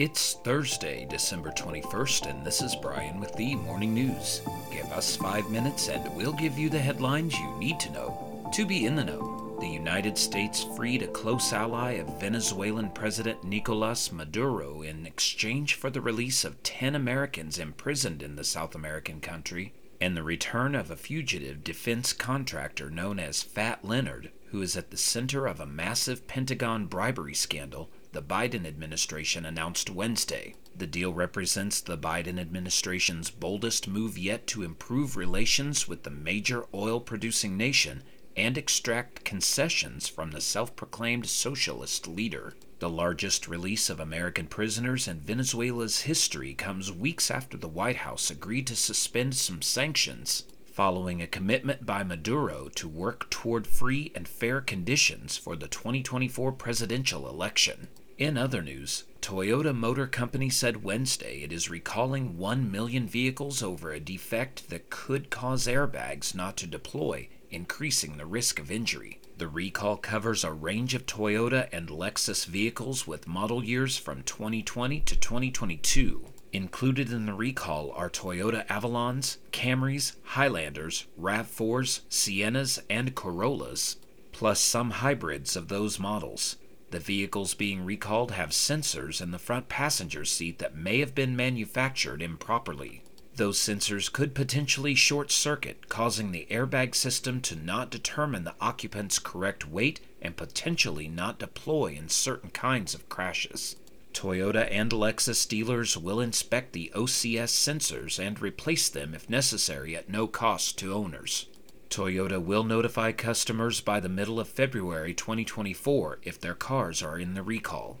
It's Thursday, December 21st, and this is Brian with the Morning News. Give us five minutes and we'll give you the headlines you need to know to be in the know. The United States freed a close ally of Venezuelan President Nicolas Maduro in exchange for the release of 10 Americans imprisoned in the South American country and the return of a fugitive defense contractor known as Fat Leonard, who is at the center of a massive Pentagon bribery scandal the Biden administration announced Wednesday. The deal represents the Biden administration's boldest move yet to improve relations with the major oil producing nation and extract concessions from the self proclaimed socialist leader. The largest release of American prisoners in Venezuela's history comes weeks after the White House agreed to suspend some sanctions, following a commitment by Maduro to work toward free and fair conditions for the 2024 presidential election. In other news, Toyota Motor Company said Wednesday it is recalling 1 million vehicles over a defect that could cause airbags not to deploy, increasing the risk of injury. The recall covers a range of Toyota and Lexus vehicles with model years from 2020 to 2022. Included in the recall are Toyota Avalons, Camrys, Highlanders, RAV4s, Siennas, and Corollas, plus some hybrids of those models. The vehicles being recalled have sensors in the front passenger seat that may have been manufactured improperly. Those sensors could potentially short circuit, causing the airbag system to not determine the occupant's correct weight and potentially not deploy in certain kinds of crashes. Toyota and Lexus dealers will inspect the OCS sensors and replace them if necessary at no cost to owners. Toyota will notify customers by the middle of February 2024 if their cars are in the recall.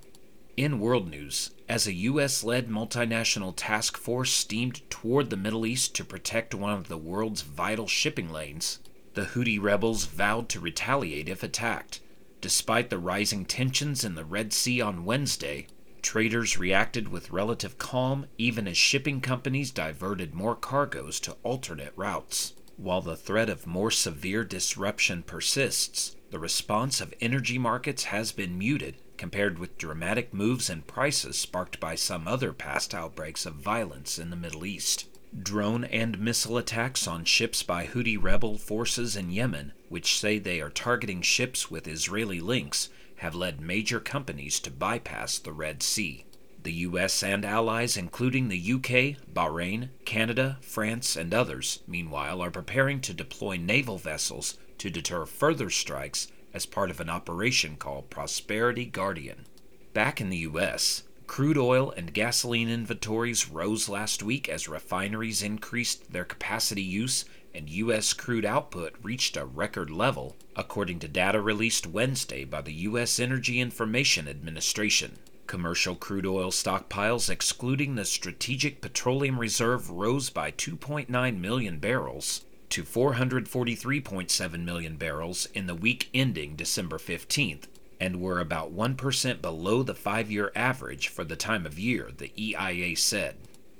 In world news, as a U.S. led multinational task force steamed toward the Middle East to protect one of the world's vital shipping lanes, the Houthi rebels vowed to retaliate if attacked. Despite the rising tensions in the Red Sea on Wednesday, traders reacted with relative calm even as shipping companies diverted more cargoes to alternate routes. While the threat of more severe disruption persists, the response of energy markets has been muted compared with dramatic moves in prices sparked by some other past outbreaks of violence in the Middle East. Drone and missile attacks on ships by Houthi rebel forces in Yemen, which say they are targeting ships with Israeli links, have led major companies to bypass the Red Sea. The US and allies, including the UK, Bahrain, Canada, France, and others, meanwhile, are preparing to deploy naval vessels to deter further strikes as part of an operation called Prosperity Guardian. Back in the U.S., crude oil and gasoline inventories rose last week as refineries increased their capacity use and U.S. crude output reached a record level, according to data released Wednesday by the U.S. Energy Information Administration. Commercial crude oil stockpiles, excluding the Strategic Petroleum Reserve, rose by 2.9 million barrels, to 443.7 million barrels in the week ending December 15th, and were about 1% below the five year average for the time of year, the EIA said.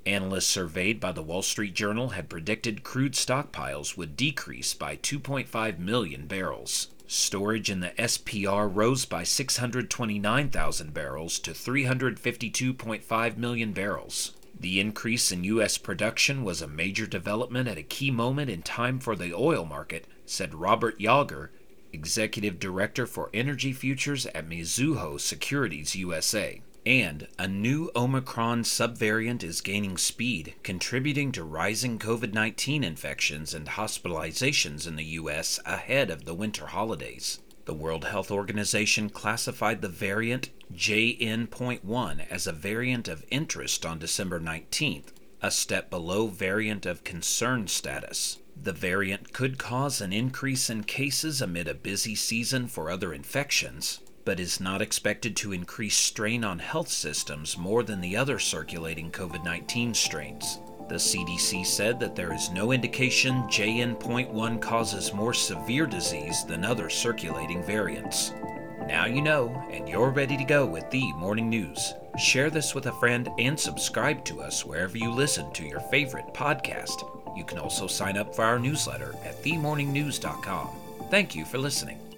Analysts surveyed by the Wall Street Journal had predicted crude stockpiles would decrease by 2.5 million barrels. Storage in the SPR rose by 629,000 barrels to 352.5 million barrels. The increase in U.S. production was a major development at a key moment in time for the oil market, said Robert Yawger, Executive Director for Energy Futures at Mizuho Securities USA. And a new Omicron subvariant is gaining speed, contributing to rising COVID 19 infections and hospitalizations in the U.S. ahead of the winter holidays. The World Health Organization classified the variant JN.1 as a variant of interest on December 19th, a step below variant of concern status. The variant could cause an increase in cases amid a busy season for other infections, but is not expected to increase strain on health systems more than the other circulating COVID 19 strains. The CDC said that there is no indication JN.1 causes more severe disease than other circulating variants. Now you know, and you're ready to go with the morning news. Share this with a friend and subscribe to us wherever you listen to your favorite podcast. You can also sign up for our newsletter at themorningnews.com. Thank you for listening.